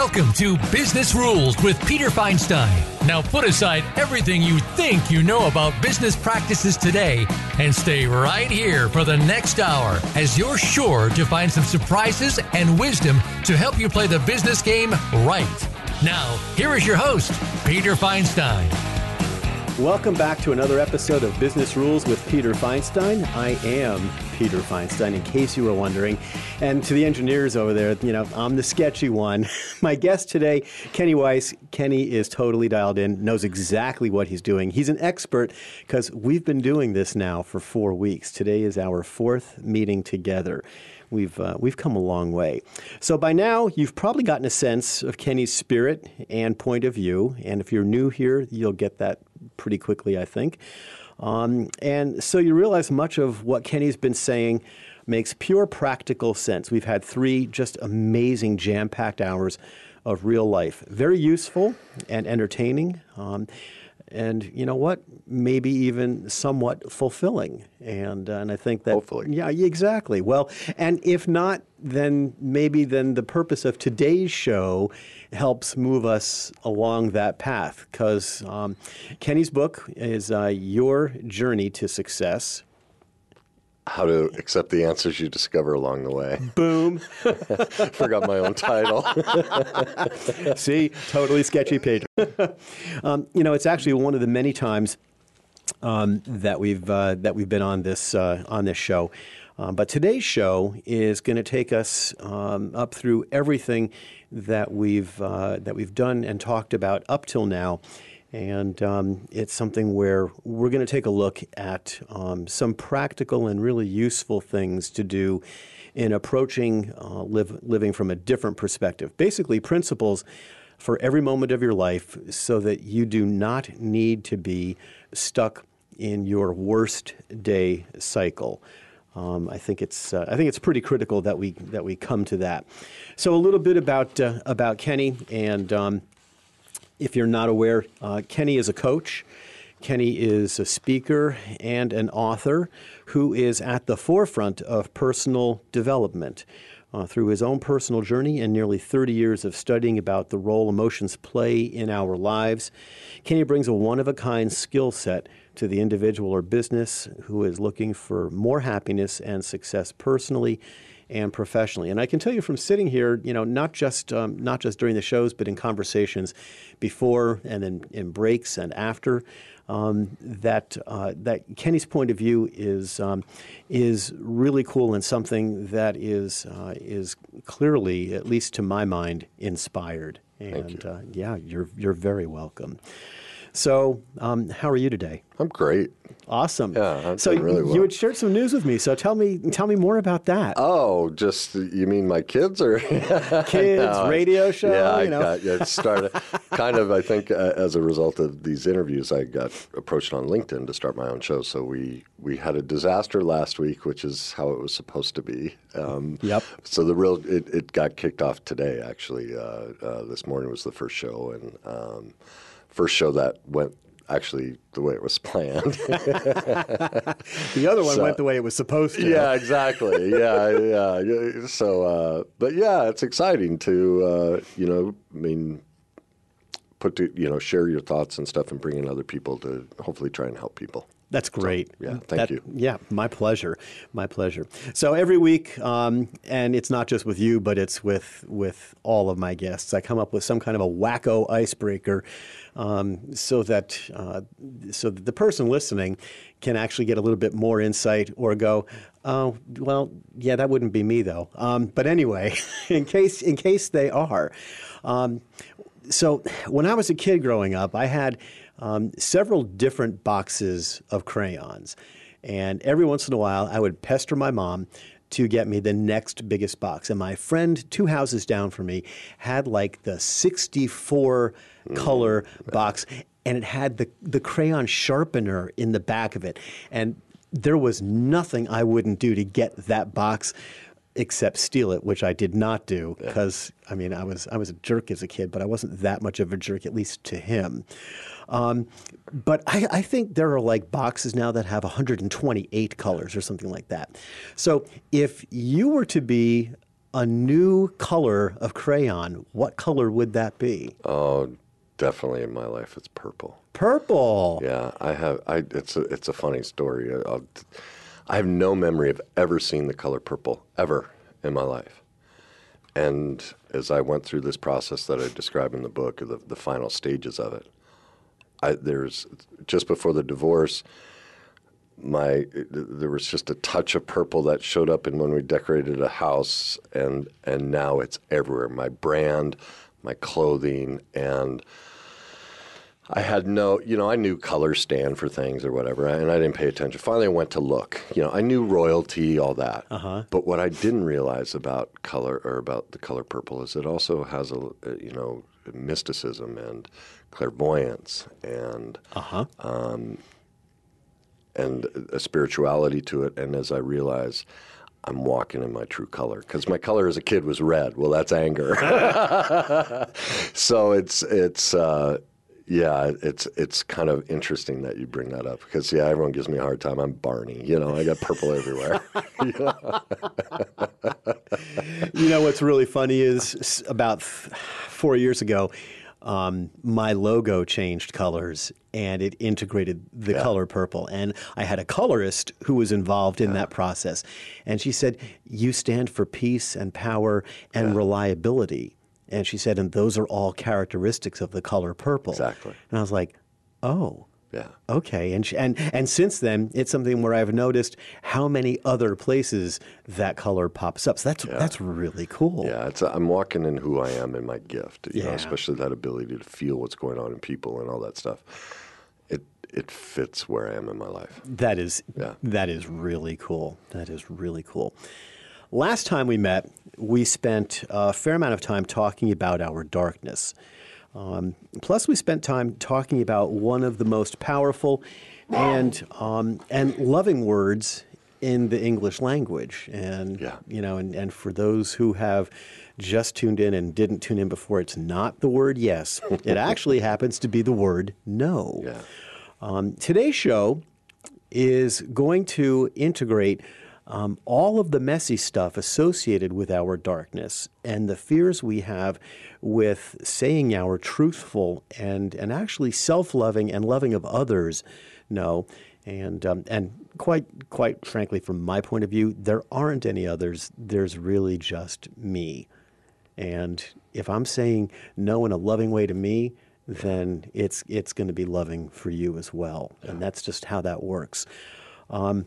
Welcome to Business Rules with Peter Feinstein. Now put aside everything you think you know about business practices today and stay right here for the next hour as you're sure to find some surprises and wisdom to help you play the business game right. Now, here is your host, Peter Feinstein. Welcome back to another episode of Business Rules with Peter Feinstein. I am Peter Feinstein, in case you were wondering. And to the engineers over there, you know, I'm the sketchy one. My guest today, Kenny Weiss. Kenny is totally dialed in, knows exactly what he's doing. He's an expert because we've been doing this now for four weeks. Today is our fourth meeting together we've uh, we've come a long way. So by now, you've probably gotten a sense of Kenny's spirit and point of view. And if you're new here, you'll get that pretty quickly, I think. Um, and so you realize much of what Kenny's been saying makes pure practical sense. We've had three just amazing jam packed hours of real life. Very useful and entertaining. Um, and you know what? Maybe even somewhat fulfilling. And uh, and I think that hopefully, yeah, exactly. Well, and if not, then maybe then the purpose of today's show helps move us along that path because um, Kenny's book is uh, Your Journey to Success how to accept the answers you discover along the way. Boom. Forgot my own title. See, totally sketchy page. um, you know, it's actually one of the many times um, that we've uh, that we've been on this uh, on this show. Um, but today's show is going to take us um, up through everything that we've uh, that we've done and talked about up till now and um, it's something where we're going to take a look at um, some practical and really useful things to do in approaching uh, live, living from a different perspective. Basically, principles for every moment of your life so that you do not need to be stuck in your worst day cycle. Um, I think it's uh, I think it's pretty critical that we that we come to that. So a little bit about uh, about Kenny and um, if you're not aware, uh, Kenny is a coach. Kenny is a speaker and an author who is at the forefront of personal development. Uh, through his own personal journey and nearly 30 years of studying about the role emotions play in our lives, Kenny brings a one of a kind skill set to the individual or business who is looking for more happiness and success personally and professionally. And I can tell you from sitting here, you know, not just um, not just during the shows, but in conversations before and then in breaks and after. Um, that uh, that Kenny's point of view is um, is really cool and something that is uh, is clearly, at least to my mind, inspired. And you. Uh, yeah, you're you're very welcome. So, um, how are you today? I'm great. Awesome. Yeah, I'm so really well. you had shared some news with me. So tell me, tell me more about that. Oh, just you mean my kids or kids no, radio show? Yeah, I you know? got it started kind of. I think uh, as a result of these interviews, I got approached on LinkedIn to start my own show. So we we had a disaster last week, which is how it was supposed to be. Um, yep. So the real it, it got kicked off today. Actually, uh, uh, this morning was the first show and. Um, first show that went actually the way it was planned. the other one so, went the way it was supposed to. Yeah, exactly. yeah, yeah. So, uh, but yeah, it's exciting to uh, you know, I mean, put to you know, share your thoughts and stuff, and bring in other people to hopefully try and help people. That's great. So, yeah, thank that, you. Yeah, my pleasure. My pleasure. So every week, um, and it's not just with you, but it's with with all of my guests. I come up with some kind of a wacko icebreaker, um, so that uh, so that the person listening can actually get a little bit more insight or go, oh, well, yeah, that wouldn't be me though. Um, but anyway, in case in case they are. Um, so when I was a kid growing up, I had um, several different boxes of crayons. And every once in a while, I would pester my mom to get me the next biggest box. And my friend, two houses down from me, had like the 64 color mm. box, and it had the, the crayon sharpener in the back of it. And there was nothing I wouldn't do to get that box except steal it, which I did not do because yeah. I mean I was I was a jerk as a kid, but I wasn't that much of a jerk, at least to him. Um, but I, I, think there are like boxes now that have 128 colors or something like that. So if you were to be a new color of crayon, what color would that be? Oh, definitely in my life, it's purple. Purple. Yeah, I have. I it's a it's a funny story. i I have no memory of ever seeing the color purple ever in my life. And as I went through this process that I describe in the book, the, the final stages of it, I, there's just before the divorce, my there was just a touch of purple that showed up in when we decorated a house, and and now it's everywhere. My brand, my clothing, and I had no, you know, I knew colors stand for things or whatever, and I didn't pay attention. Finally, I went to look. You know, I knew royalty, all that. Uh-huh. But what I didn't realize about color or about the color purple is it also has a, you know, mysticism and clairvoyance and uh-huh. um, and a spirituality to it. And as I realize, I'm walking in my true color because my color as a kid was red. Well, that's anger. so it's it's. Uh, yeah, it's it's kind of interesting that you bring that up because yeah, everyone gives me a hard time. I'm Barney, you know. I got purple everywhere. you know what's really funny is about four years ago, um, my logo changed colors and it integrated the yeah. color purple. And I had a colorist who was involved in yeah. that process, and she said, "You stand for peace and power and yeah. reliability." And she said, and those are all characteristics of the color purple. Exactly. And I was like, oh. Yeah. Okay. And, and and since then, it's something where I've noticed how many other places that color pops up. So that's yeah. that's really cool. Yeah. It's I'm walking in who I am in my gift. You yeah. know, especially that ability to feel what's going on in people and all that stuff. It it fits where I am in my life. That is yeah. that is really cool. That is really cool. Last time we met, we spent a fair amount of time talking about our darkness. Um, plus, we spent time talking about one of the most powerful and um, and loving words in the English language. And yeah. you know, and, and for those who have just tuned in and didn't tune in before, it's not the word yes. it actually happens to be the word no. Yeah. Um, today's show is going to integrate um, all of the messy stuff associated with our darkness and the fears we have with saying our truthful and, and actually self loving and loving of others no. And, um, and quite, quite frankly, from my point of view, there aren't any others. There's really just me. And if I'm saying no in a loving way to me, then it's, it's going to be loving for you as well. Yeah. And that's just how that works. Um,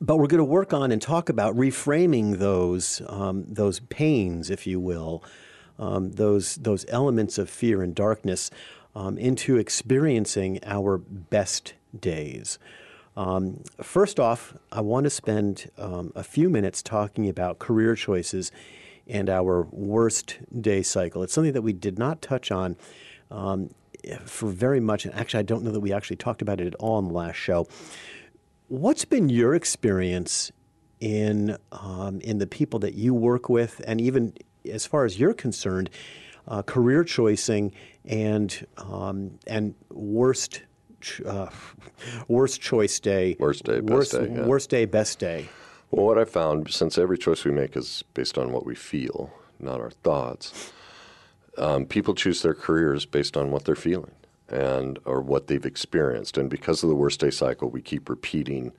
but we're going to work on and talk about reframing those um, those pains, if you will, um, those those elements of fear and darkness um, into experiencing our best days. Um, first off, I want to spend um, a few minutes talking about career choices and our worst day cycle. It's something that we did not touch on um, for very much, and actually, I don't know that we actually talked about it at all in the last show. What's been your experience in um, in the people that you work with, and even as far as you're concerned, uh, career choicing and um, and worst uh, worst choice day, worst day, best worst, day, yeah. worst day, best day. Well, what I found, since every choice we make is based on what we feel, not our thoughts, um, people choose their careers based on what they're feeling and or what they've experienced. And because of the worst day cycle, we keep repeating.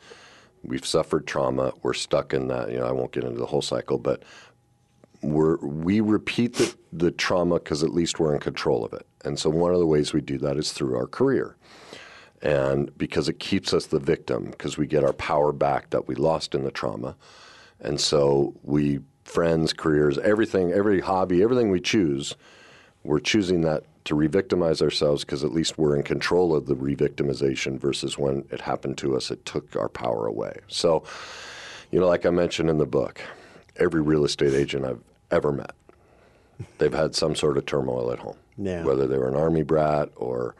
We've suffered trauma. We're stuck in that. You know, I won't get into the whole cycle, but we're we repeat the, the trauma because at least we're in control of it. And so one of the ways we do that is through our career. And because it keeps us the victim, because we get our power back that we lost in the trauma. And so we friends, careers, everything, every hobby, everything we choose, we're choosing that to re-victimize ourselves because at least we're in control of the re-victimization versus when it happened to us, it took our power away. So, you know, like I mentioned in the book, every real estate agent I've ever met, they've had some sort of turmoil at home. Yeah. Whether they were an army brat or,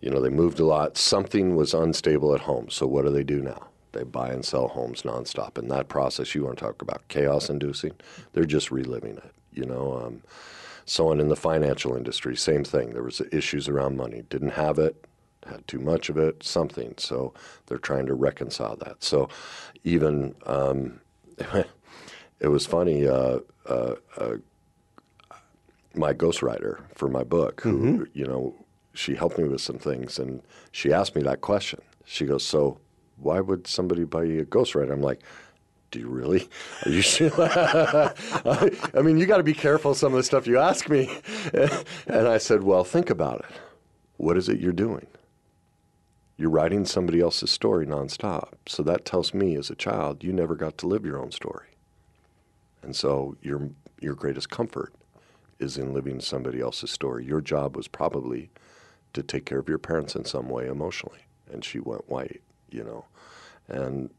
you know, they moved a lot, something was unstable at home. So what do they do now? They buy and sell homes nonstop. And that process you want to talk about, chaos inducing, they're just reliving it. You know, um, someone in the financial industry, same thing. There was issues around money. Didn't have it, had too much of it, something. So they're trying to reconcile that. So even um, it was funny. Uh, uh, uh, my ghostwriter for my book, who you know, she helped me with some things, and she asked me that question. She goes, "So, why would somebody buy you a ghostwriter?" I'm like. Do you really? Are you sure? I, mean, you got to be careful some of the stuff you ask me. And I said, Well, think about it. What is it you're doing? You're writing somebody else's story nonstop. So that tells me as a child, you never got to live your own story. And so your, your greatest comfort is in living somebody else's story. Your job was probably to take care of your parents in some way emotionally. And she went white, you know. And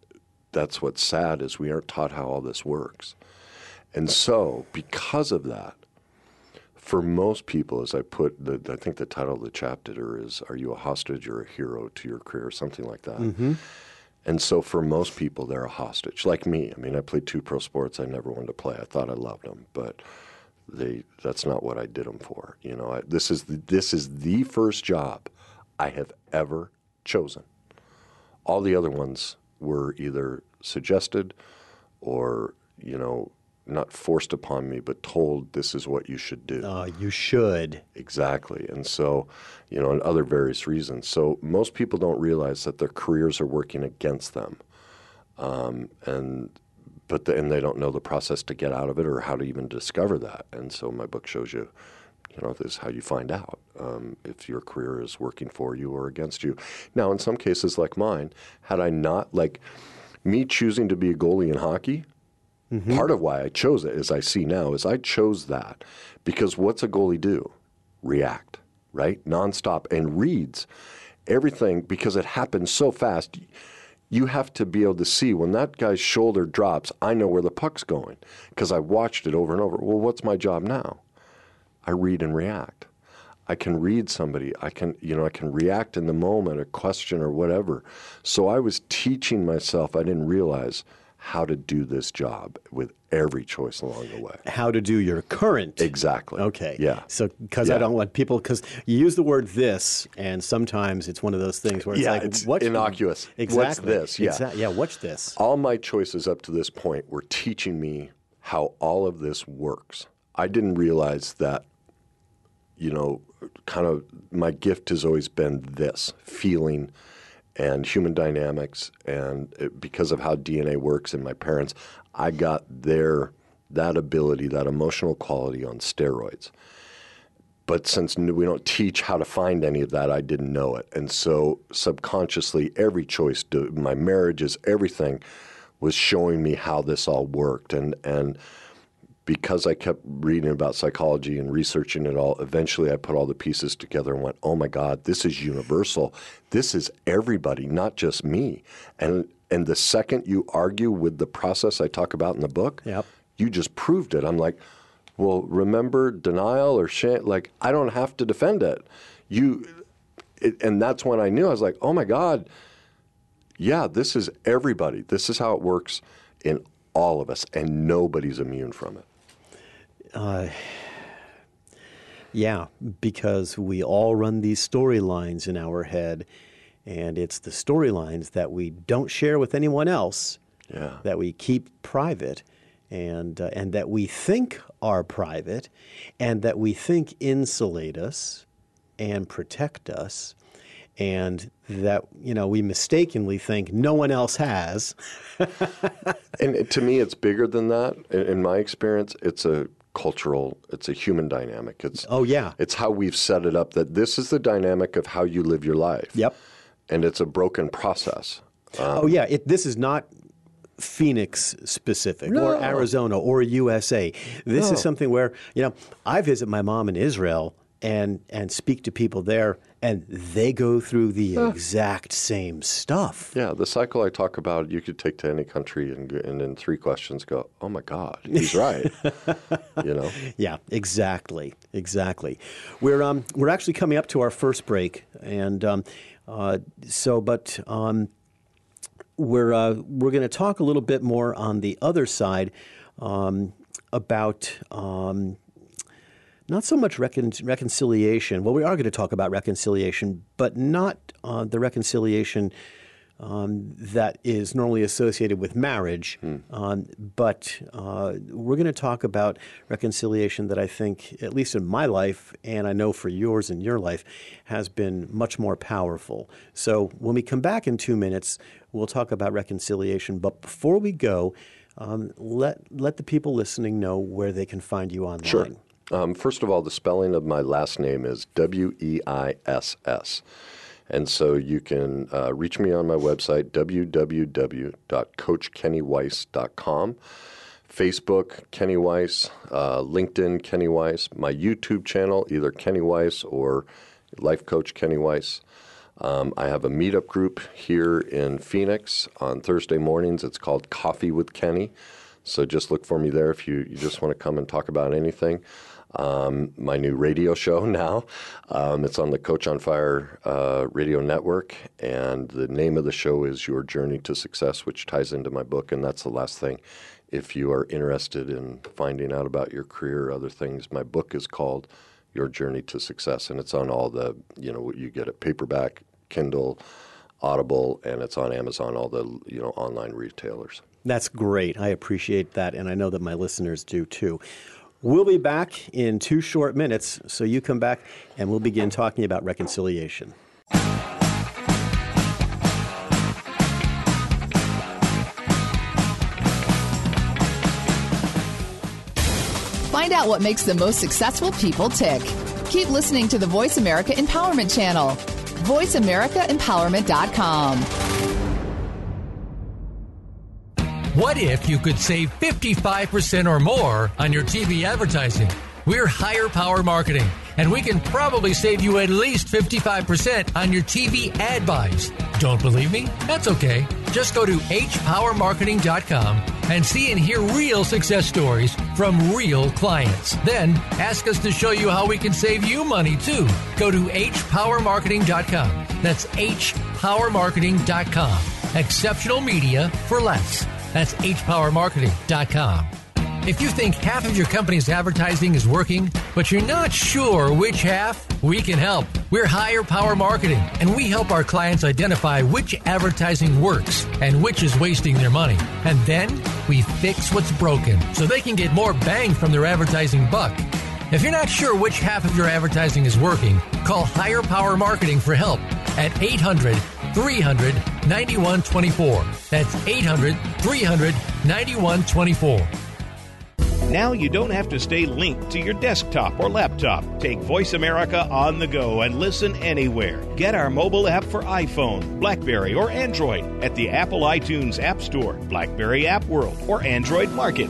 that's what's sad is we aren't taught how all this works. And so, because of that, for most people, as I put, the, I think the title of the chapter is "Are you a hostage or a hero to your career?" Or something like that. Mm-hmm. And so, for most people, they're a hostage, like me. I mean, I played two pro sports I never wanted to play. I thought I loved them, but they that's not what I did them for. You know, I, this is the, this is the first job I have ever chosen. All the other ones were either suggested or you know not forced upon me, but told this is what you should do. Uh, you should. Exactly. And so, you know, and other various reasons. So most people don't realize that their careers are working against them. Um, and but the, and they don't know the process to get out of it or how to even discover that. And so my book shows you, you know, this is how you find out um, if your career is working for you or against you. Now, in some cases like mine, had I not like me choosing to be a goalie in hockey, Part of why I chose it, as I see now, is I chose that because what's a goalie do? React, right? Nonstop and reads everything because it happens so fast. You have to be able to see when that guy's shoulder drops, I know where the puck's going because I watched it over and over. Well, what's my job now? I read and react. I can read somebody. I can, you know, I can react in the moment, a question or whatever. So I was teaching myself. I didn't realize how to do this job with every choice along the way. How to do your current. Exactly. Okay. Yeah. So, because I don't want people, because you use the word this, and sometimes it's one of those things where it's Yeah, like, it's what's innocuous. What's Exactly. this? Yeah. Exa- yeah. What's this? All my choices up to this point were teaching me how all of this works. I didn't realize that, you know, kind of my gift has always been this feeling and human dynamics. And it, because of how DNA works in my parents, I got their that ability, that emotional quality on steroids. But since we don't teach how to find any of that, I didn't know it. And so subconsciously, every choice, my marriages, everything was showing me how this all worked. And, and because I kept reading about psychology and researching it all, eventually I put all the pieces together and went, oh my God, this is universal. This is everybody, not just me. And, and the second you argue with the process I talk about in the book, Yep. you just proved it. I'm like, well, remember denial or shame? Like, I don't have to defend it. You, it, and that's when I knew I was like, oh my God, yeah, this is everybody. This is how it works in all of us, and nobody's immune from it. Yeah, because we all run these storylines in our head, and it's the storylines that we don't share with anyone else, Yeah. that we keep private, and uh, and that we think are private, and that we think insulate us and protect us, and that you know we mistakenly think no one else has. And to me, it's bigger than that. In my experience, it's a cultural, it's a human dynamic. It's Oh yeah, it's how we've set it up that this is the dynamic of how you live your life. Yep. And it's a broken process. Um, oh yeah. It, this is not Phoenix specific or Arizona or USA. This No. is something where you know I visit my mom in Israel and and speak to people there, and they go through the exact same stuff. Yeah, the cycle I talk about, you could take to any country and, go- and in three questions go, oh my God, he's right. you know? Yeah, exactly, exactly. We're um, we're actually coming up to our first break, and um, uh, so but um, we're uh, we're going to talk a little bit more on the other side um, about. Um, not so much recon- reconciliation. Well, we are going to talk about reconciliation, but not uh, the reconciliation um, that is normally associated with marriage. Um, but uh, we're going to talk about reconciliation that I think, at least in my life, and I know for yours and your life, has been much more powerful. So when we come back in two minutes, we'll talk about reconciliation. But before we go, um, let let the people listening know where they can find you online. Sure. Um, first of all, the spelling of my last name is W E I S S. And so you can uh, reach me on my website, www.coachkennyweiss.com, Facebook, Kenny Weiss, uh, LinkedIn, Kenny Weiss, my YouTube channel, either Kenny Weiss or Life Coach Kenny Weiss. Um, I have a meetup group here in Phoenix on Thursday mornings. It's called Coffee with Kenny. So just look for me there if you, you just want to come and talk about anything. Um, my new radio show now. Um, it's on the Coach on Fire uh, radio network, and the name of the show is Your Journey to Success, which ties into my book, and that's the last thing. If you are interested in finding out about your career or other things, my book is called Your Journey to Success, and it's on all the, you know, you get it paperback, Kindle, Audible, and it's on Amazon, all the, you know, online retailers. That's great. I appreciate that, and I know that my listeners do too. We'll be back in two short minutes, so you come back and we'll begin talking about reconciliation. Find out what makes the most successful people tick. Keep listening to the Voice America Empowerment Channel. VoiceAmericaEmpowerment.com. What if you could save 55% or more on your TV advertising? We're Higher Power Marketing, and we can probably save you at least 55% on your TV ad buys. Don't believe me? That's okay. Just go to hpowermarketing.com and see and hear real success stories from real clients. Then ask us to show you how we can save you money too. Go to hpowermarketing.com. That's hpowermarketing.com. Exceptional media for less. That's hpowermarketing.com. If you think half of your company's advertising is working, but you're not sure which half, we can help. We're Higher Power Marketing, and we help our clients identify which advertising works and which is wasting their money. And then we fix what's broken so they can get more bang from their advertising buck. If you're not sure which half of your advertising is working, call Higher Power Marketing for help at 800 300 9124. That's 800 300 9124. Now you don't have to stay linked to your desktop or laptop. Take Voice America on the go and listen anywhere. Get our mobile app for iPhone, Blackberry, or Android at the Apple iTunes App Store, Blackberry App World, or Android Market.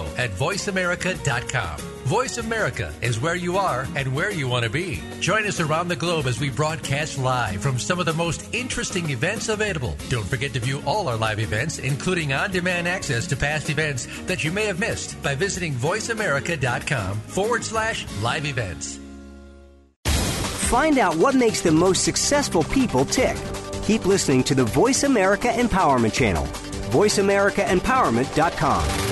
at voiceamerica.com. Voice America is where you are and where you want to be. Join us around the globe as we broadcast live from some of the most interesting events available. Don't forget to view all our live events, including on demand access to past events that you may have missed by visiting voiceamerica.com forward slash live events. Find out what makes the most successful people tick. Keep listening to the Voice America Empowerment Channel. VoiceAmericaEmpowerment.com.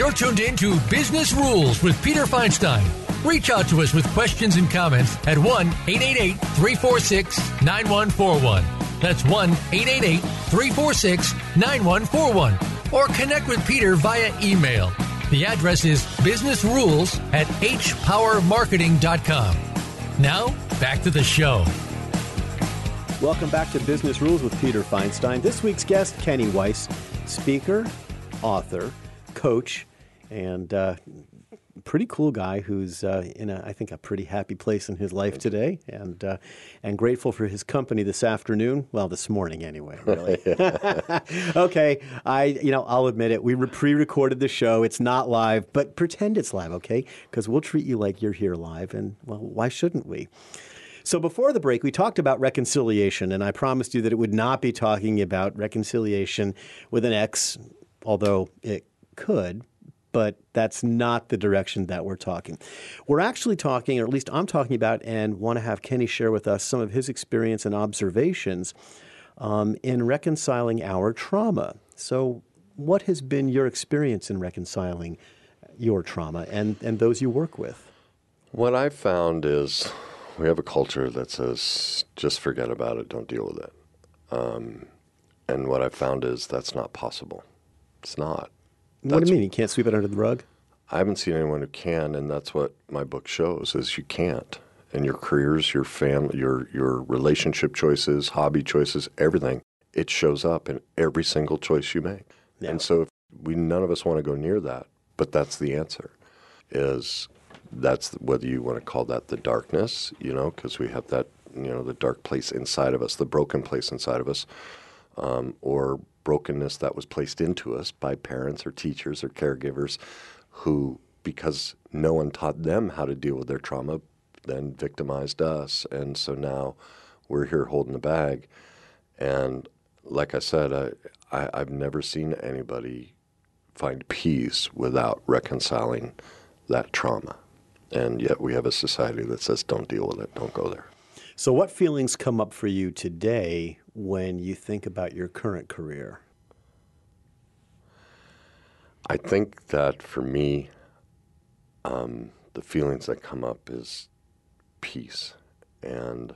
You're tuned in to Business Rules with Peter Feinstein. Reach out to us with questions and comments at 1 888 346 9141. That's 1 888 346 9141. Or connect with Peter via email. The address is businessrules at hpowermarketing.com. Now, back to the show. Welcome back to Business Rules with Peter Feinstein. This week's guest, Kenny Weiss, speaker, author, coach, and uh, pretty cool guy who's uh, in, a, I think, a pretty happy place in his life today, and uh, and grateful for his company this afternoon. Well, this morning anyway. Really. okay, I you know I'll admit it. We pre-recorded the show. It's not live, but pretend it's live, okay? Because we'll treat you like you're here live, and well, why shouldn't we? So before the break, we talked about reconciliation, and I promised you that it would not be talking about reconciliation with an ex, although it could but that's not the direction that we're talking. We're actually talking, or at least I'm talking about, and want to have Kenny share with us some of his experience and observations um, in reconciling our trauma. So, what has been your experience in reconciling your trauma and, and those you work with? What I've found is we have a culture that says just forget about it, don't deal with it. Um, and what I've found is that's not possible. It's not. What do you mean? You can't sweep it under the rug? I haven't seen anyone who can, and that's what my book shows: is you can't. And your careers, your family, your your relationship choices, hobby choices, everything, it shows up in every single choice you make. Yeah. And so, we none of us want to go near that, but that's the answer. Is that's whether you want to call that the darkness, you know, because we have that, you know, the dark place inside of us, the broken place inside of us, um, or brokenness that was placed into us by parents or teachers or caregivers who, because no one taught them how to deal with their trauma, then victimized us. And so now we're here holding the bag. And like I said, I, I, I've never seen anybody find peace without reconciling that trauma. And yet we have a society that says, don't deal with it, don't go there. So, what feelings come up for you today when you think about your current career? I think that for me, um, the feelings that come up is peace. And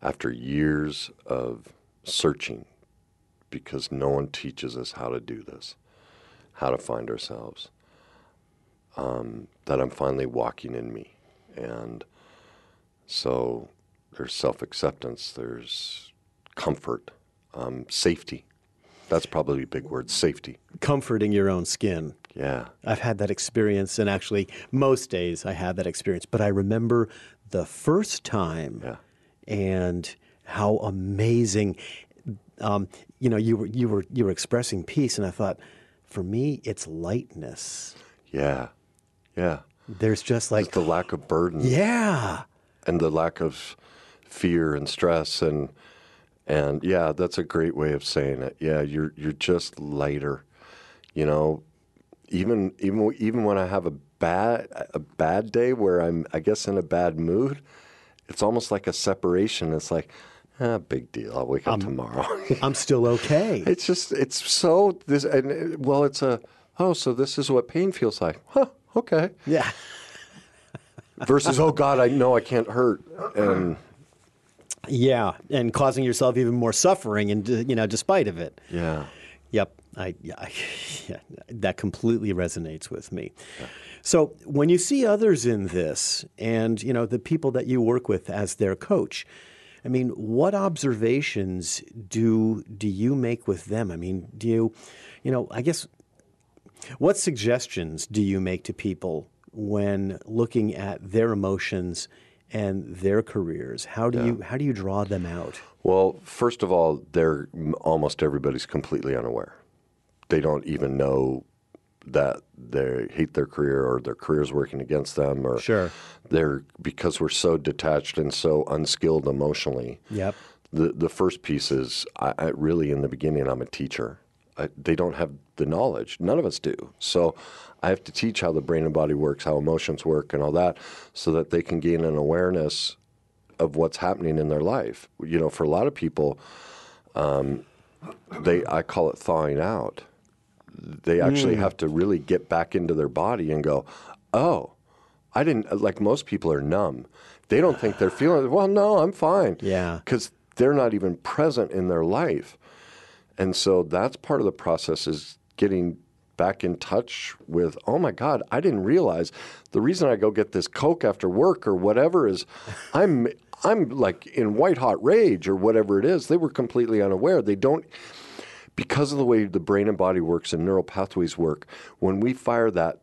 after years of searching, because no one teaches us how to do this, how to find ourselves, um, that I'm finally walking in me. And so there's self acceptance, there's comfort, um, safety. That's probably a big word safety. Comforting your own skin. Yeah. I've had that experience, and actually, most days I have that experience. But I remember the first time yeah. and how amazing. Um, you know, you were you were you were expressing peace, and I thought, for me, it's lightness. Yeah, yeah. There's just like the lack of burden. Yeah, and the lack of fear and stress and and yeah, that's a great way of saying it. Yeah, you're you're just lighter. You know, even even even when I have a bad a bad day where I'm I guess in a bad mood, it's almost like a separation. It's like, ah, big deal. I'll wake up I'm, tomorrow. I'm still okay. It's just it's so this and well, it's a oh, so this is what pain feels like. Huh? Okay. Yeah. Versus, oh God, I know I can't hurt and yeah, and causing yourself even more suffering, and uh, you know, despite of it. Yeah. Yep. I, yeah, yeah, that completely resonates with me. Yeah. So when you see others in this, and you know the people that you work with as their coach, I mean, what observations do do you make with them? I mean, do you, you know, I guess, what suggestions do you make to people when looking at their emotions and their careers? How do yeah. you how do you draw them out? Well, first of all, they're almost everybody's completely unaware. They don't even know that they hate their career or their career is working against them or sure. they're because we're so detached and so unskilled emotionally. Yep. The the first piece is I, I really in the beginning I'm a teacher. I, they don't have the knowledge. None of us do. So I have to teach how the brain and body works, how emotions work, and all that, so that they can gain an awareness of what's happening in their life. You know, for a lot of people, um, they I call it thawing out. They actually mm. have to really get back into their body and go, oh, I didn't like most people are numb. They don't think they're feeling well. No, I'm fine. Yeah, because they're not even present in their life, and so that's part of the process is getting back in touch with, oh my God, I didn't realize the reason I go get this Coke after work or whatever is I'm I'm like in white hot rage or whatever it is. They were completely unaware. They don't because of the way the brain and body works and neural pathways work, when we fire that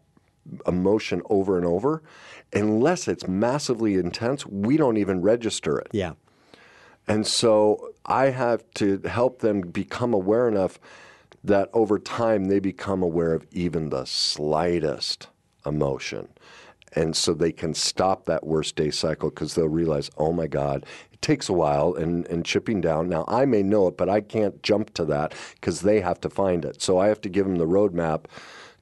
emotion over and over, unless it's massively intense, we don't even register it. Yeah. And so I have to help them become aware enough that over time they become aware of even the slightest emotion. And so they can stop that worst day cycle because they'll realize, oh my God, it takes a while and, and chipping down. Now, I may know it, but I can't jump to that because they have to find it. So I have to give them the roadmap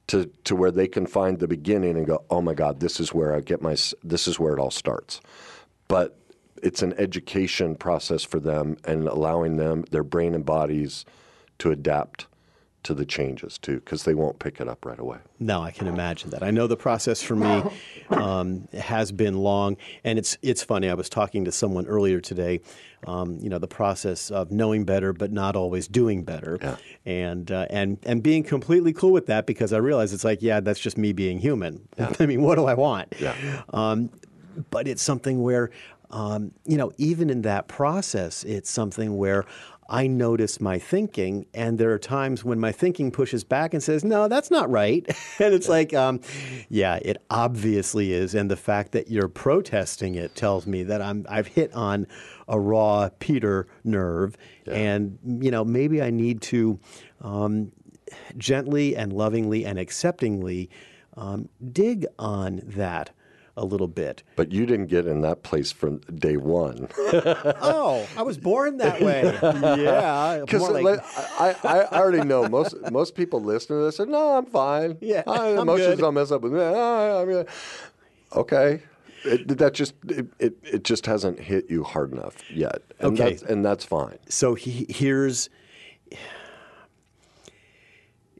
to, to where they can find the beginning and go, oh my God, this is where I get my, this is where it all starts. But it's an education process for them and allowing them, their brain and bodies, to adapt to the changes too, because they won't pick it up right away. No, I can imagine that. I know the process for me um, has been long, and it's it's funny. I was talking to someone earlier today. Um, you know, the process of knowing better, but not always doing better, Yeah. and uh, and and being completely cool with that because I realize it's like, yeah, that's just me being human. I mean, what do I want? Yeah. Um, but it's something where, um, you know, even in that process, it's something where I notice my thinking, and there are times when my thinking pushes back and says, "No, that's not right," and it's like, um, yeah, it obviously is, and the fact that you're protesting it tells me that I'm I've hit on a raw Peter nerve, and you know maybe I need to um, gently and lovingly and acceptingly um, dig on that a little bit. But you didn't get in that place from day one. Oh, I was born that way. yeah, Because like- I, I, I already know most most people listen to this and no, I'm fine. Yeah, I, I'm emotions good." don't mess up with me. I mean, okay, it, that just it, it, it just hasn't hit you hard enough yet. And Okay. that's, and that's fine. so he, here's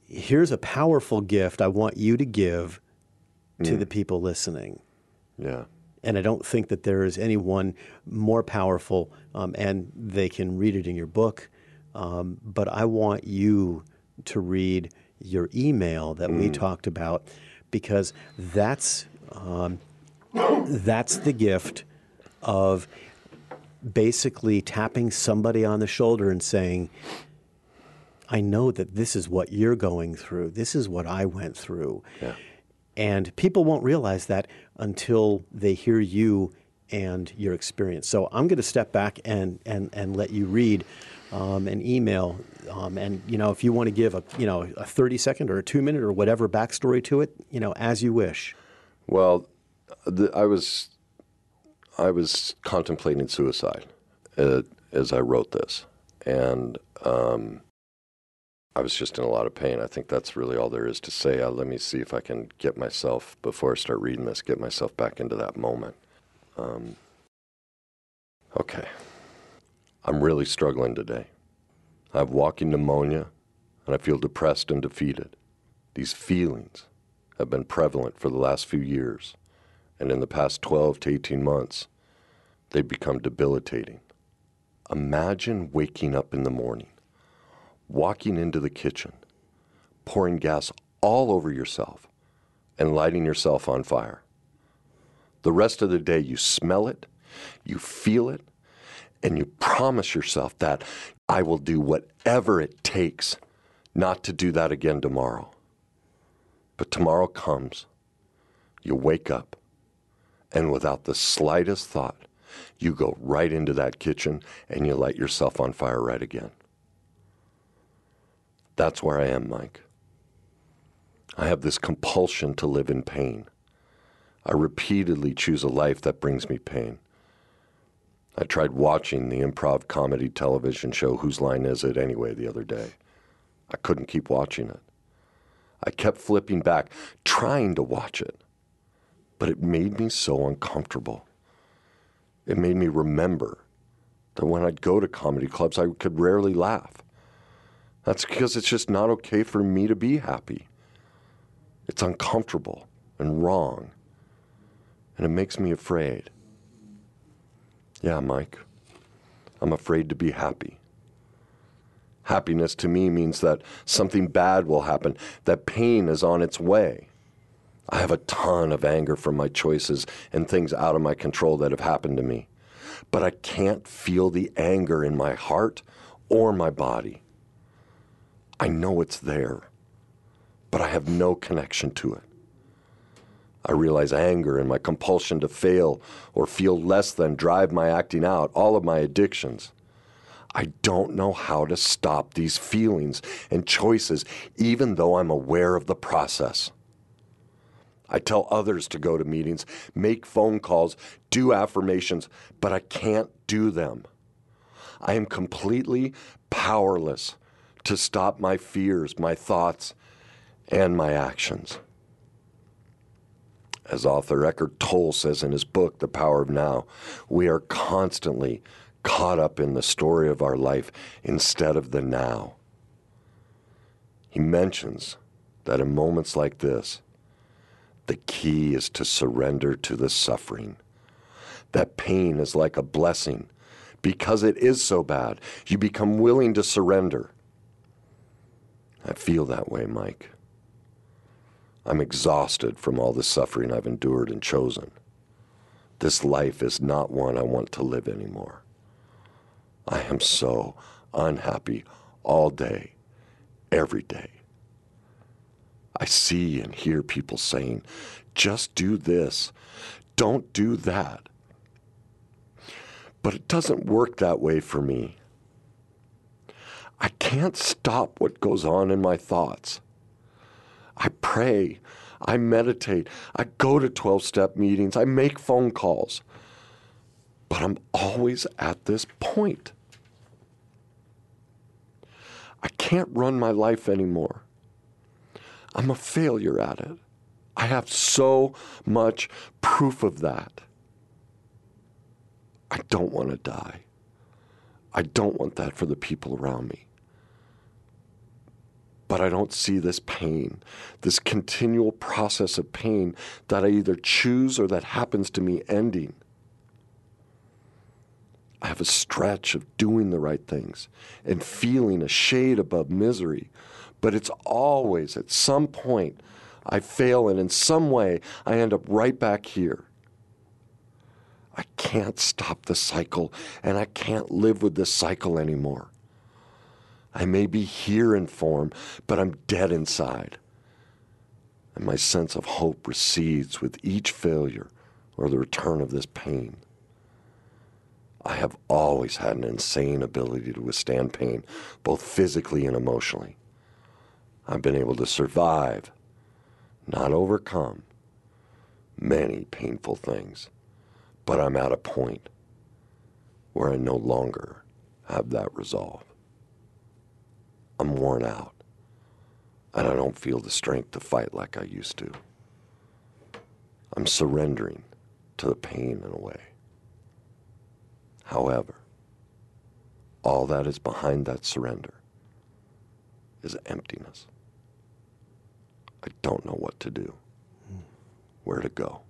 here's a powerful gift I want you to give to mm. the people listening. Yeah. And I don't think that there is anyone more powerful, um, and they can read it in your book. Um, but I want you to read your email that we talked about because that's um, that's the gift of basically tapping somebody on the shoulder and saying, I know that this is what you're going through. This is what I went through. Yeah. And people won't realize that until they hear you and your experience. So I'm going to step back and, and, and let you read um, an email. Um, and, you know, if you want to give a, you know, a 30 second or a two minute or whatever backstory to it, you know, as you wish. Well, the, I was I was contemplating suicide uh, as I wrote this, and um, I was just in a lot of pain. I think that's really all there is to say. Uh, let me see if I can get myself before I start reading this, get myself back into that moment. Um, okay, I'm really struggling today. I have walking pneumonia, and I feel depressed and defeated. These feelings have been prevalent for the last few years, and in the past 12 to 18 months, they've become debilitating. Imagine waking up in the morning, walking into the kitchen, pouring gas all over yourself, and lighting yourself on fire. The rest of the day, you smell it, you feel it, and you promise yourself that I will do whatever it takes not to do that again tomorrow. But tomorrow comes, you wake up, and without the slightest thought, you go right into that kitchen and you light yourself on fire right again. That's where I am, Mike. I have this compulsion to live in pain. I repeatedly choose a life that brings me pain. I tried watching the improv comedy television show Whose Line Is It Anyway the other day. I couldn't keep watching it. I kept flipping back, trying to watch it, but it made me so uncomfortable. It made me remember that when I'd go to comedy clubs, I could rarely laugh. That's because it's just not okay for me to be happy. It's uncomfortable and wrong, and it makes me afraid. Yeah, Mike, I'm afraid to be happy. Happiness to me means that something bad will happen, that pain is on its way. I have a ton of anger from my choices and things out of my control that have happened to me. But I can't feel the anger in my heart or my body. I know it's there, but I have no connection to it. I realize anger and my compulsion to fail or feel less than drive my acting out, all of my addictions. I don't know how to stop these feelings and choices, even though I'm aware of the process. I tell others to go to meetings, make phone calls, do affirmations, but I can't do them. I am completely powerless to stop my fears, my thoughts, and my actions. As author Eckhart Tolle says in his book, The Power of Now, we are constantly caught up in the story of our life instead of the now. He mentions that in moments like this, the key is to surrender to the suffering. That pain is like a blessing. Because it is so bad, you become willing to surrender. I feel that way, Mike. I'm exhausted from all the suffering I've endured and chosen. This life is not one I want to live anymore. I am so unhappy all day, every day. I see and hear people saying, just do this, don't do that. But it doesn't work that way for me. I can't stop what goes on in my thoughts. I pray, I meditate, I go to 12 step meetings, I make phone calls. But I'm always at this point. I can't run my life anymore. I'm a failure at it. I have so much proof of that. I don't want to die. I don't want that for the people around me. But I don't see this pain, this continual process of pain that I either choose or that happens to me ending. I have a stretch of doing the right things and feeling a shade above misery, but it's always at some point I fail, and in some way I end up right back here. I can't stop the cycle, and I can't live with this cycle anymore. I may be here in form, but I'm dead inside. And my sense of hope recedes with each failure or the return of this pain. I have always had an insane ability to withstand pain, both physically and emotionally. I've been able to survive, not overcome, many painful things. But I'm at a point where I no longer have that resolve. I'm worn out, and I don't feel the strength to fight like I used to. I'm surrendering to the pain in a way. However, all that is behind that surrender is emptiness. I don't know what to do, where to go,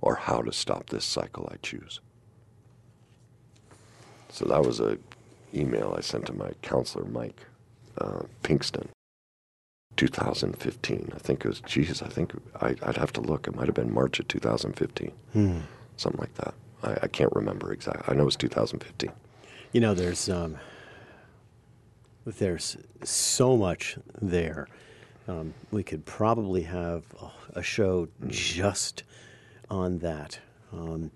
or how to stop this cycle I choose. So that was a email I sent to my counselor, Mike uh, Pinkston, 2015. I think it was, Jesus, I think I, would have to look. It might have been March of 2015, hmm. something like that. I, I, can't remember exactly. I know it was 2015. You know, there's um, there's so much there. Um, we could probably have a show just on that. Um,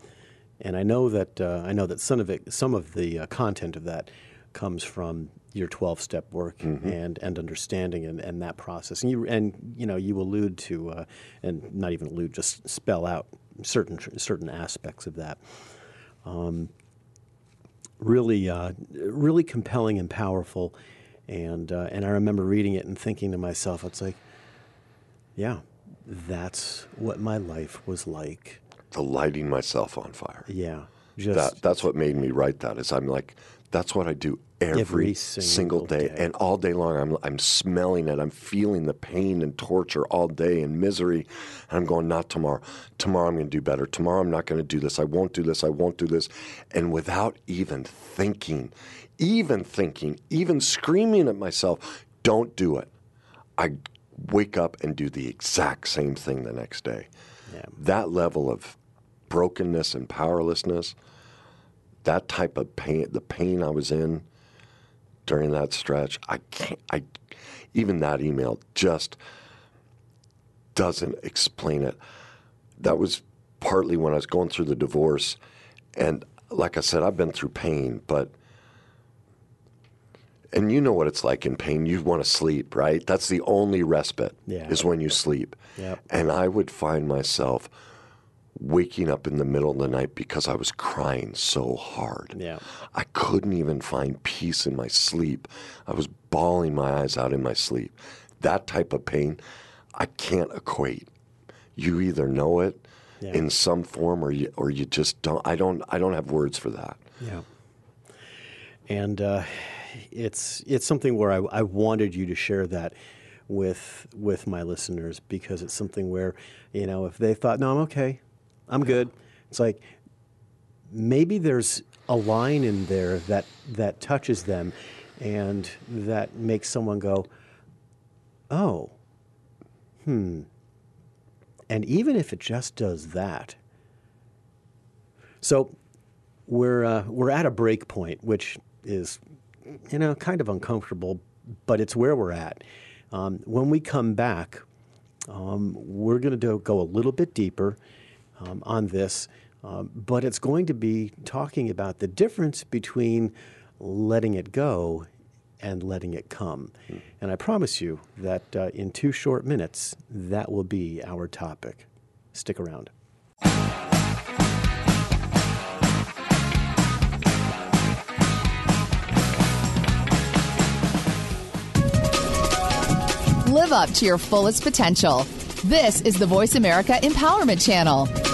and I know that uh, I know that some of it, some of the uh, content of that comes from your 12 step work mm-hmm. and, and understanding and, and that process. And you, and, you know, you allude to, uh, and not even allude, just spell out certain, certain aspects of that. Um, really, uh, really compelling and powerful. And, uh, and I remember reading it and thinking to myself, it's like, yeah, that's what my life was like. The lighting myself on fire. Yeah. Just, that, that's what made me write that is I'm like, that's what I do every, every single, single day. day. and all day long. I'm I'm smelling it. I'm feeling the pain and torture all day and misery. And I'm going, not tomorrow. Tomorrow I'm going to do better. Tomorrow I'm not going to do this. I won't do this. I won't do this. And without even thinking, even thinking, even screaming at myself, don't do it. I wake up and do the exact same thing the next day. Yeah. That level of brokenness and powerlessness that type of pain, the pain I was in during that stretch, I can't, I, even that email just, doesn't explain it. That was partly when I was going through the divorce. And like I said, I've been through pain, but. And you know what it's like in pain. You want to sleep, right? That's the only respite, Yeah. is when you sleep. Yep. And I would find myself waking up in the middle of the night because I was crying so hard. Yeah. I couldn't even find peace in my sleep. I was bawling my eyes out in my sleep. That type of pain, I can't equate. You either know it Yeah. in some form or you or you just don't I don't I don't have words for that. Yeah. And uh, it's it's something where I, I wanted you to share that with with my listeners because it's something where you know if they thought no I'm okay I'm good. It's like maybe there's a line in there that that touches them and that makes someone go oh hmm. And even if it just does that. So we're uh, we're at a break point, which is you know kind of uncomfortable, but it's where we're at. Um, when we come back, um, we're going to go a little bit deeper um, on this, um, but it's going to be talking about the difference between letting it go and letting it come. And I promise you that uh, in two short minutes, that will be our topic. Stick around. Live up to your fullest potential. This is the Voice America Empowerment Channel.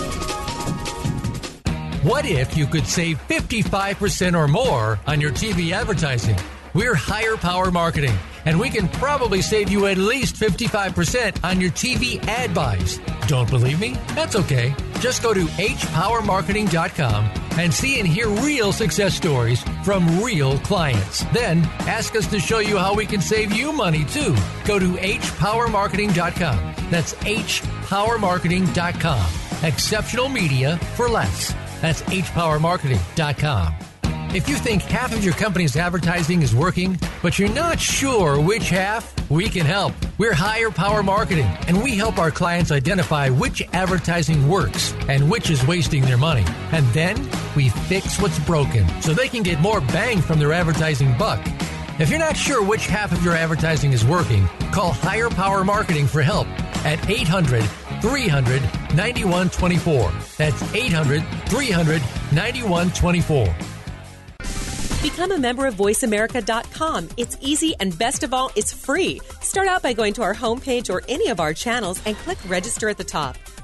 What if you could save 55% or more on your TV advertising? We're Higher Power Marketing, and we can probably save you at least 55% on your TV ad buys. Don't believe me? That's okay. Just go to hpowermarketing.com and see and hear real success stories from real clients. Then ask us to show you how we can save you money too. Go to hpowermarketing.com. That's hpowermarketing.com. Exceptional media for less. That's hpowermarketing.com. If you think half of your company's advertising is working, but you're not sure which half, we can help. We're Higher Power Marketing, and we help our clients identify which advertising works and which is wasting their money. And then we fix what's broken so they can get more bang from their advertising buck. If you're not sure which half of your advertising is working, call Higher Power Marketing for help at 800 300 9124. That's 800 300 9124. Become a member of VoiceAmerica.com. It's easy and best of all, it's free. Start out by going to our homepage or any of our channels and click register at the top.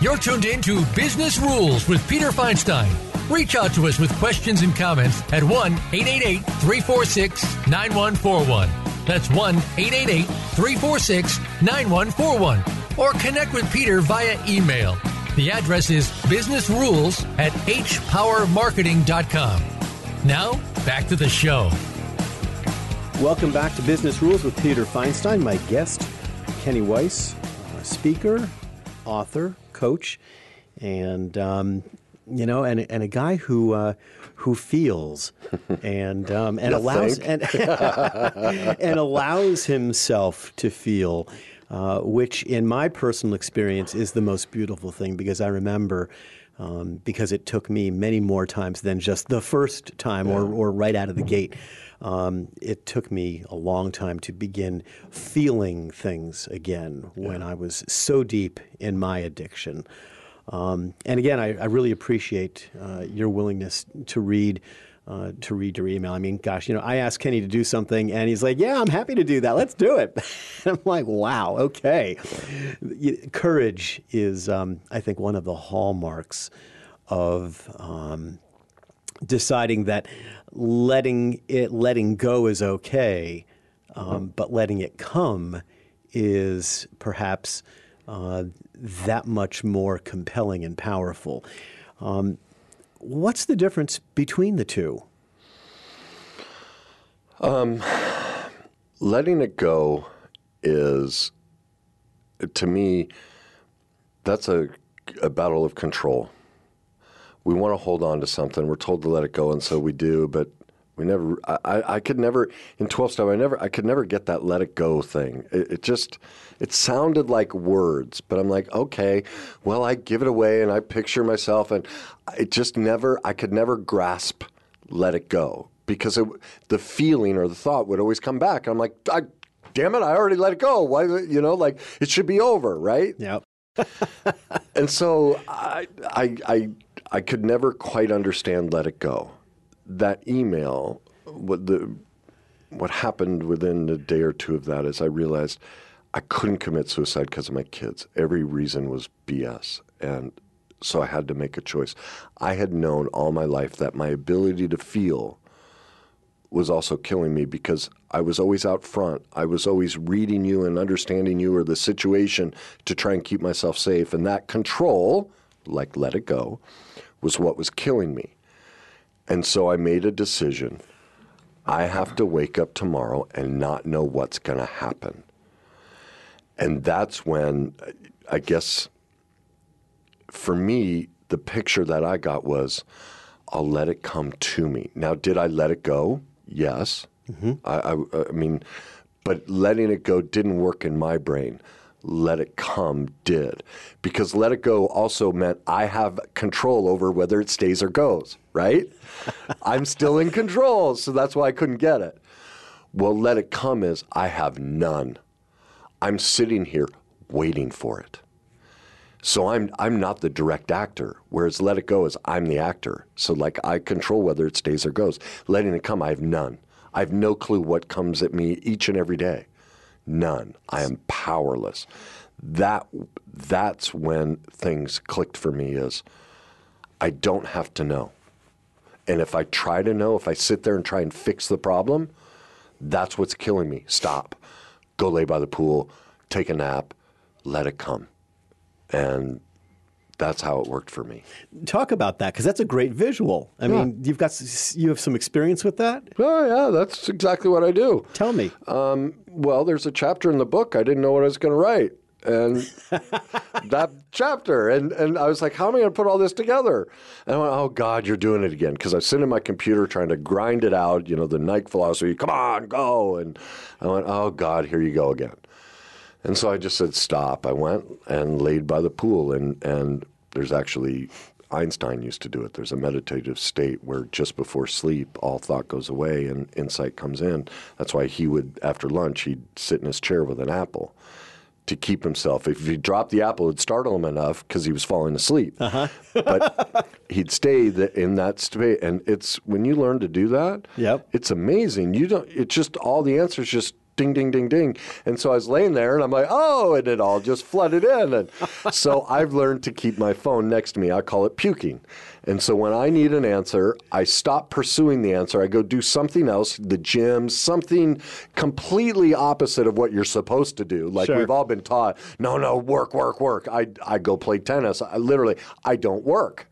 You're tuned in to Business Rules with Peter Feinstein. Reach out to us with questions and comments at 1 888 346 9141. That's 1 888 346 9141. Or connect with Peter via email. The address is businessrules at hpowermarketing.com. Now, back to the show. Welcome back to Business Rules with Peter Feinstein. My guest, Kenny Weiss, speaker, author, coach, and um, you know, and and a guy who uh, who feels and um, and allows and and allows himself to feel. Uh, which, in my personal experience, is the most beautiful thing because I remember, um, because it took me many more times than just the first time or, or right out of the gate. Um, it took me a long time to begin feeling things again when I was so deep in my addiction. Um, and again, I, I really appreciate uh, your willingness to read. Uh, to read your email. I mean, gosh, you know, I asked Kenny to do something, and he's like, "Yeah, I'm happy to do that. Let's do it." I'm like, "Wow, okay." Courage is, um, I think, one of the hallmarks of um, deciding that letting it letting go is okay, um, but letting it come is perhaps uh, that much more compelling and powerful. Um, what's the difference between the two? Um, letting it go is to me that's a, a battle of control we want to hold on to something we're told to let it go and so we do but we never i, I, could never in 12 step i never i could never get that let it go thing it, it just it sounded like words but i'm like okay well i give it away and i picture myself and it just never i could never grasp let it go because it, the feeling or the thought would always come back. I'm like, I, damn it, I already let it go. Why, you know, like it should be over, right? Yep. And so I, I, I, I could never quite understand let it go. That email, what the, what happened within a day or two of that is I realized I couldn't commit suicide because of my kids. Every reason was BS, and so I had to make a choice. I had known all my life that my ability to feel was also killing me because I was always out front. I was always reading you and understanding you or the situation to try and keep myself safe. And that control, like let it go, was what was killing me. And so I made a decision. I have to wake up tomorrow and not know what's going to happen. And that's when I guess for me, the picture that I got was I'll let it come to me. Now, did I let it go? Yes. Mm-hmm. I, I, I mean, but letting it go didn't work in my brain. Let it come did. Because let it go also meant I have control over whether it stays or goes, right? I'm still in control, so that's why I couldn't get it. Well, let it come is I have none. I'm sitting here waiting for it. So I'm I'm not the direct actor. Whereas let it go is I'm the actor. So like I control whether it stays or goes. Letting it come, I have none. I have no clue what comes at me each and every day. None. I am powerless. That that's when things clicked for me is I don't have to know. And if I try to know, if I sit there and try and fix the problem, that's what's killing me. Stop. Go lay by the pool, take a nap, let it come and that's how it worked for me. Talk about that because that's a great visual. I mean, you've got you have some experience with that. Oh yeah, that's exactly what I do. Tell me. Um, well, there's a chapter in the book I didn't know what I was going to write, and that chapter, and and I was like, how am I going to put all this together? And I went, oh God, you're doing it again, because I was sitting at my computer trying to grind it out. You know, the Nike philosophy, come on, go, and I went, oh God, here you go again. And so I just said, stop. I went and laid by the pool. And, and there's actually, Einstein used to do it. There's a meditative state where just before sleep, all thought goes away and insight comes in. That's why he would, after lunch, he'd sit in his chair with an apple to keep himself. If he dropped the apple, it'd startle him enough because he was falling asleep. Uh-huh. But he'd stay in that state. And it's when you learn to do that, Yep. it's amazing. You don't. It's just all the answers just ding, ding, ding, ding. And so I was laying there, and I'm like, oh, and it all just flooded in. And so I've learned to keep my phone next to me. I call it puking. And so when I need an answer, I stop pursuing the answer. I go do something else, the gym, something completely opposite of what you're supposed to do. Like Sure. we've all been taught, no, no, work, work, work. I, I go play tennis. I literally, I don't work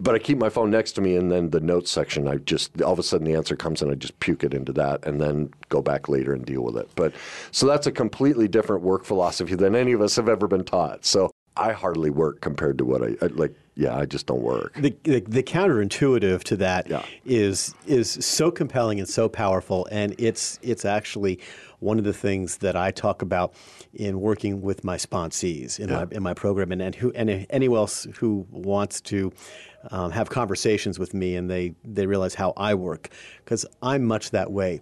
but I keep my phone next to me, and then the notes section, I just all of a sudden the answer comes, and I just puke it into that, and then go back later and deal with it. But so that's a completely different work philosophy than any of us have ever been taught. So I hardly work compared to what I, I like. Yeah, I just don't work. The, the, the counterintuitive to that Yeah. is is so compelling and so powerful, and it's it's actually one of the things that I talk about in working with my sponsees in my in my program, and, and who and anyone else who wants to um, have conversations with me, and they they realize how I work because I'm much that way.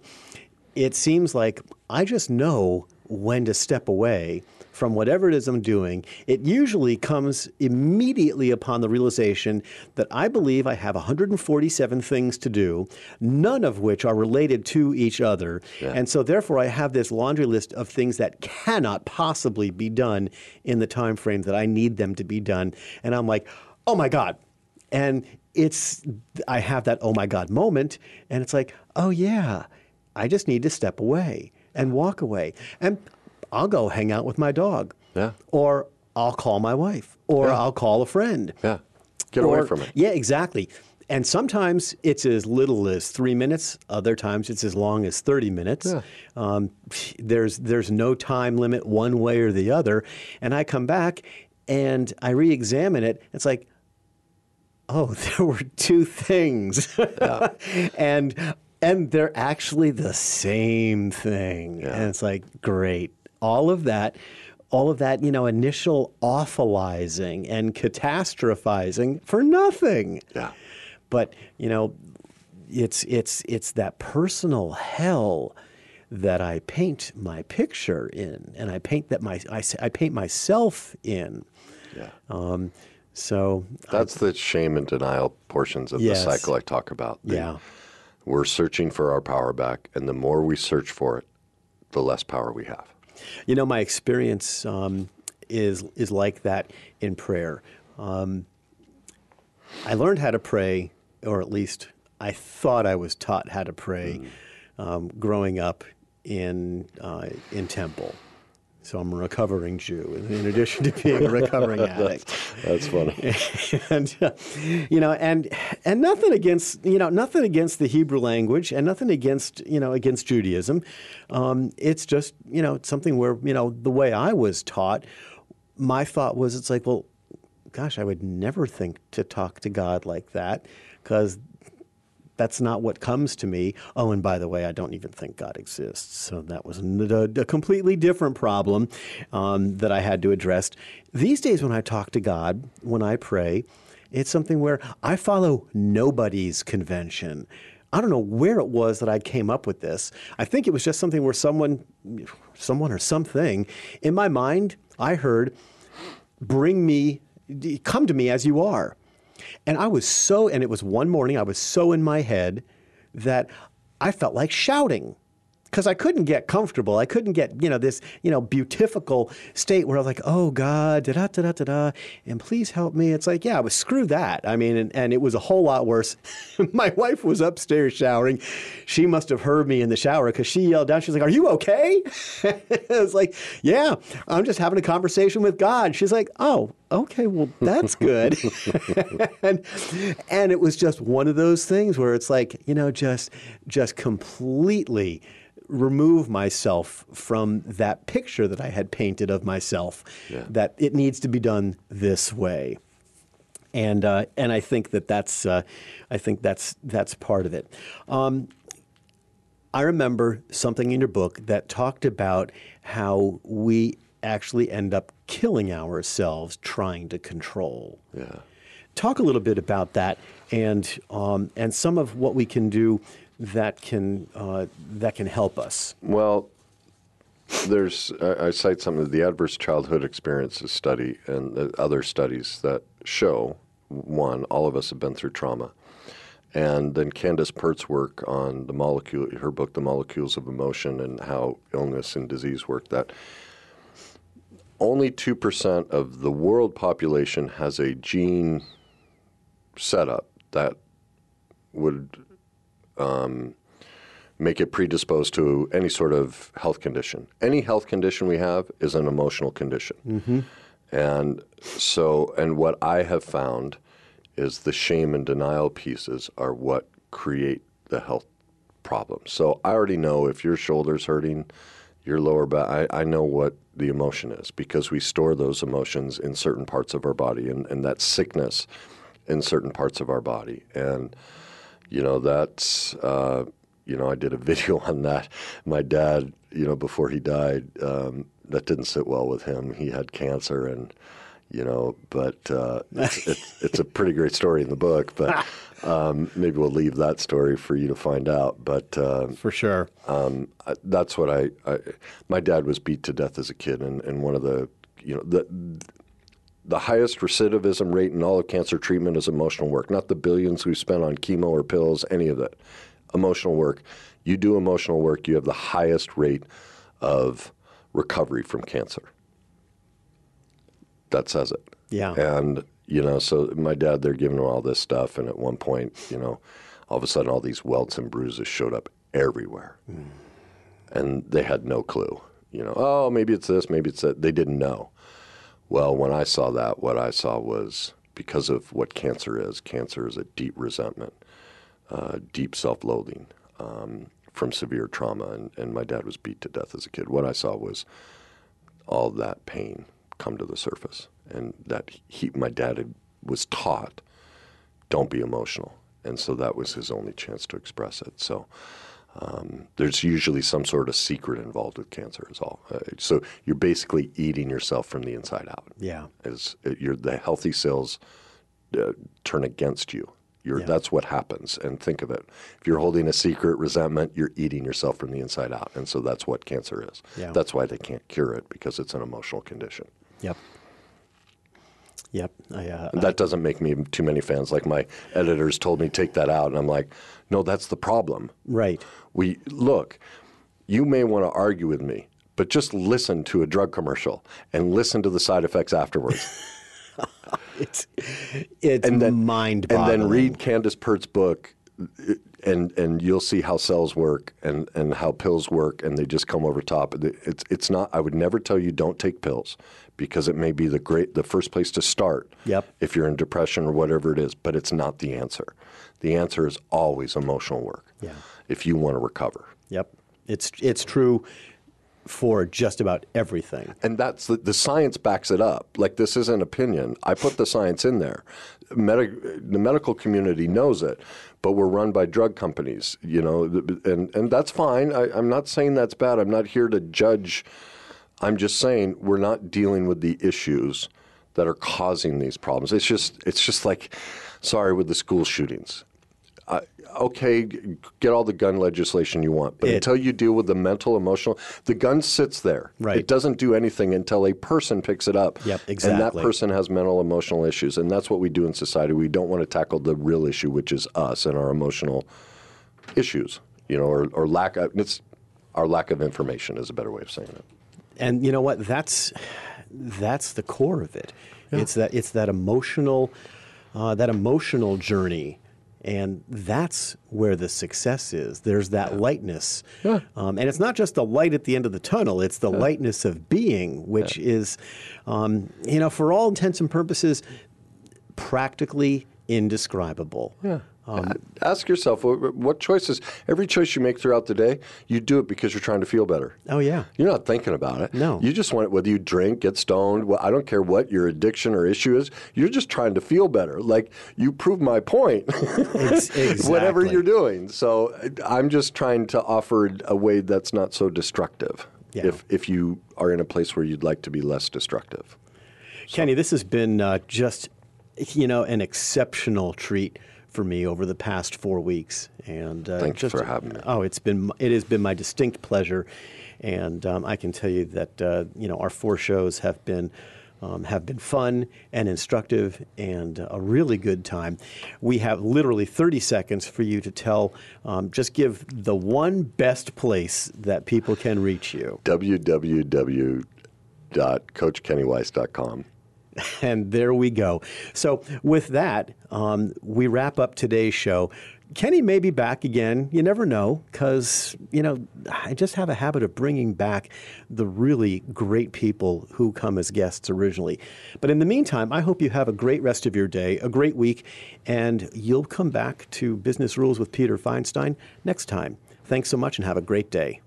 It seems like I just know when to step away from whatever it is I'm doing, it usually comes immediately upon the realization that I believe I have 147 things to do, none of which are related to each other. And so therefore I have this laundry list of things that cannot possibly be done in the time frame that I need them to be done. And I'm like, "Oh my god." And it's I have that oh my god moment and it's like, "Oh yeah, I just need to step away." and walk away. And I'll go hang out with my dog. Yeah. Or I'll call my wife. Or Yeah. I'll call a friend. Yeah. Get away from it. Yeah, exactly. And sometimes it's as little as three minutes. Other times it's as long as thirty minutes. Yeah. Um, there's there's no time limit one way or the other. And I come back and I re-examine it. It's like, oh, there were two things, and and they're actually the same thing. And it's like, great, all of that. All of that, you know, initial awfulizing and catastrophizing for nothing. Yeah. But you know, it's it's it's that personal hell that I paint my picture in, and I paint that my I, I paint myself in. Yeah. Um, so That's the shame and denial portions of Yes. the cycle I talk about. The- yeah, We're searching for our power back, and the more we search for it, the less power we have. you know, my experience um, is is like that in prayer. Um, I learned how to pray, or at least I thought I was taught how to pray, um, growing up in uh, in temple. So I'm a recovering Jew, in addition to being a recovering addict. That's funny. and uh, you know, and and nothing against you know nothing against the Hebrew language, and nothing against you know against Judaism. Um, it's just you know something where you know the way I was taught, my thought was it's like well, gosh, I would never think to talk to God like that because that's not what comes to me. Oh, and by the way, I don't even think God exists. So that was a, a completely different problem um, that I had to address. These days, when I talk to God, when I pray, it's something where I follow nobody's convention. I don't know where it was that I came up with this. I think it was just something where someone, someone or something, in my mind, I heard, "Bring me, come to me as you are." And I was so, and it was one morning, I was so in my head that I felt like shouting because I couldn't get comfortable. I couldn't get, you know, this, you know, beautiful state where I was like, oh God, da da da da da da, and please help me. It's like, yeah, I was screw that. I mean, and, and it was a whole lot worse. my wife was upstairs showering. She must have heard me in the shower because she yelled down. She's like, are you okay? I was like, yeah, I'm just having a conversation with God. She's like, oh, okay, well, that's good. and, and it was just one of those things where it's like, you know, just, just completely remove myself from that picture that I had painted of myself, that it needs to be done this way. And, uh, and I think that that's, uh, I think that's, that's part of it. Um, I remember something in your book that talked about how we actually end up killing ourselves trying to control. Yeah. Talk a little bit about that and um, and some of what we can do that can uh, that can help us. Well, there's I, I cite some of the adverse childhood experiences study and the other studies that show one, all of us have been through trauma. And then Candace Pert's work on the molecule, her book, The Molecules of Emotion, and how illness and disease work, that only 2% of the world population has a gene setup that would um, make it predisposed to any sort of health condition. Any health condition we have is an emotional condition. And so, and what I have found is the shame and denial pieces are what create the health problems. So I already know if your shoulder's hurting, your lower back, I, I know what the emotion is because we store those emotions in certain parts of our body and, and that sickness in certain parts of our body. And, you know, that's, uh, you know, I did a video on that. My dad, you know, before he died, um, that didn't sit well with him. He had cancer and, you know, but uh, it's, it's, it's a pretty great story in the book. But um, maybe we'll leave that story for you to find out. But uh, For sure. um, I- that's what I, I. My dad was beat to death as a kid, and, and one of the, you know, the the highest recidivism rate in all of cancer treatment is emotional work. Not the billions we spent on chemo or pills, any of that. Emotional work. You do emotional work, you have the highest rate of recovery from cancer. That says it. Yeah. And, you know, so my dad, they're giving him all this stuff. And at one point, you know, all of a sudden all these welts and bruises showed up everywhere. Mm. and they had no clue. You know, oh, maybe it's this, maybe it's that. They didn't know. Well, when I saw that, what I saw was because of what cancer is. Cancer is a deep resentment, uh, deep self-loathing um, from severe trauma, and, and my dad was beat to death as a kid. What I saw was all that pain come to the surface, and that he, my dad had, was taught, don't be emotional, and so that was his only chance to express it. So. Um, there's usually some sort of secret involved with cancer, is all. Uh, so you're basically eating yourself from the inside out. Yeah. As uh, you're, the healthy cells uh, turn against you. You're, Yeah. That's what happens. And think of it: if you're holding a secret resentment, you're eating yourself from the inside out. And so that's what cancer is. Yeah. That's why they can't cure it because it's an emotional condition. Yep. Yep. I, uh, And that doesn't make me too many fans. Like my editors told me, take that out, and I'm like, no, that's the problem. right. We look, you may want to argue with me, but just listen to a drug commercial and listen to the side effects afterwards. It's it's and then mind and then read Candace Pert's book, uh, and and you'll see how cells work and, and how pills work, and they just come over top. It's it's not. I would never tell you don't take pills because it may be the great the first place to start. Yep. If you're in depression or whatever it is, but it's not the answer. The answer is always emotional work. Yeah. If you want to recover. Yep. It's it's true for just about everything. And that's the, the science backs it up. Like this isn't opinion. I put the science in there. Medi- the medical community knows it, but we're run by drug companies. You know, and and that's fine. I, I'm not saying that's bad. I'm not here to judge. I'm just saying we're not dealing with the issues that are causing these problems. It's just it's just like, sorry, with the school shootings. I, okay, get all the gun legislation you want, but It- until you deal with the mental, emotional, the gun sits there. Right. It doesn't do anything until a person picks it up. Yep, exactly. And that person has mental, emotional issues, and that's what we do in society. We don't want to tackle the real issue, which is us and our emotional issues. You know, or, or lack of it's our lack of information is a better way of saying it. And you know what? That's that's the core of it. It's that it's that emotional uh, that emotional journey, and that's where the success is. There's that lightness, um, and it's not just the light at the end of the tunnel. It's the lightness of being, which is, um, you know, for all intents and purposes, practically indescribable. Yeah. Ask yourself what, what choices. Every choice you make throughout the day, you do it because you're trying to feel better. Oh yeah. You're not thinking about it. No. You just want it, whether you drink, get stoned, well, I don't care what your addiction or issue is, you're just trying to feel better. Like, you prove my point, Ex- whatever you're doing. So I'm just trying to offer a way that's not so destructive Yeah. if, if you are in a place where you'd like to be less destructive. Kenny, this has been uh, just, you know, an exceptional treat for me over the past four weeks. And uh, Thanks just, for having me. Oh, it's been it has been my distinct pleasure, and um, I can tell you that uh, you know our four shows have been. Um, have been fun and instructive and a really good time. We have literally 30 seconds for you to tell, um, just give the one best place that people can reach you. www.coachkennyweiss.com. And there we go. So, with that, um, we wrap up today's show. Kenny may be back again. You never know, because, you know, I just have a habit of bringing back the really great people who come as guests originally. But in the meantime, I hope you have a great rest of your day, a great week, and you'll come back to Business Rules with Peter Feinstein next time. Thanks so much and have a great day.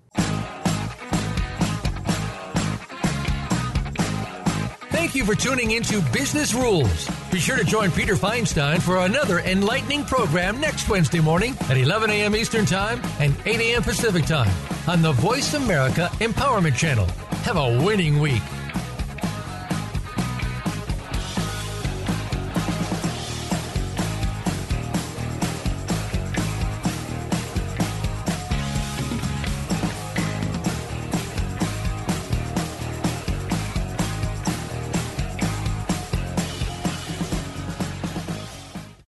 Thank you for tuning into Business Rules. Be sure to join Peter Feinstein for another enlightening program next Wednesday morning at 11 a.m. Eastern Time and 8 a.m. Pacific Time on the Voice America Empowerment Channel. Have a winning week.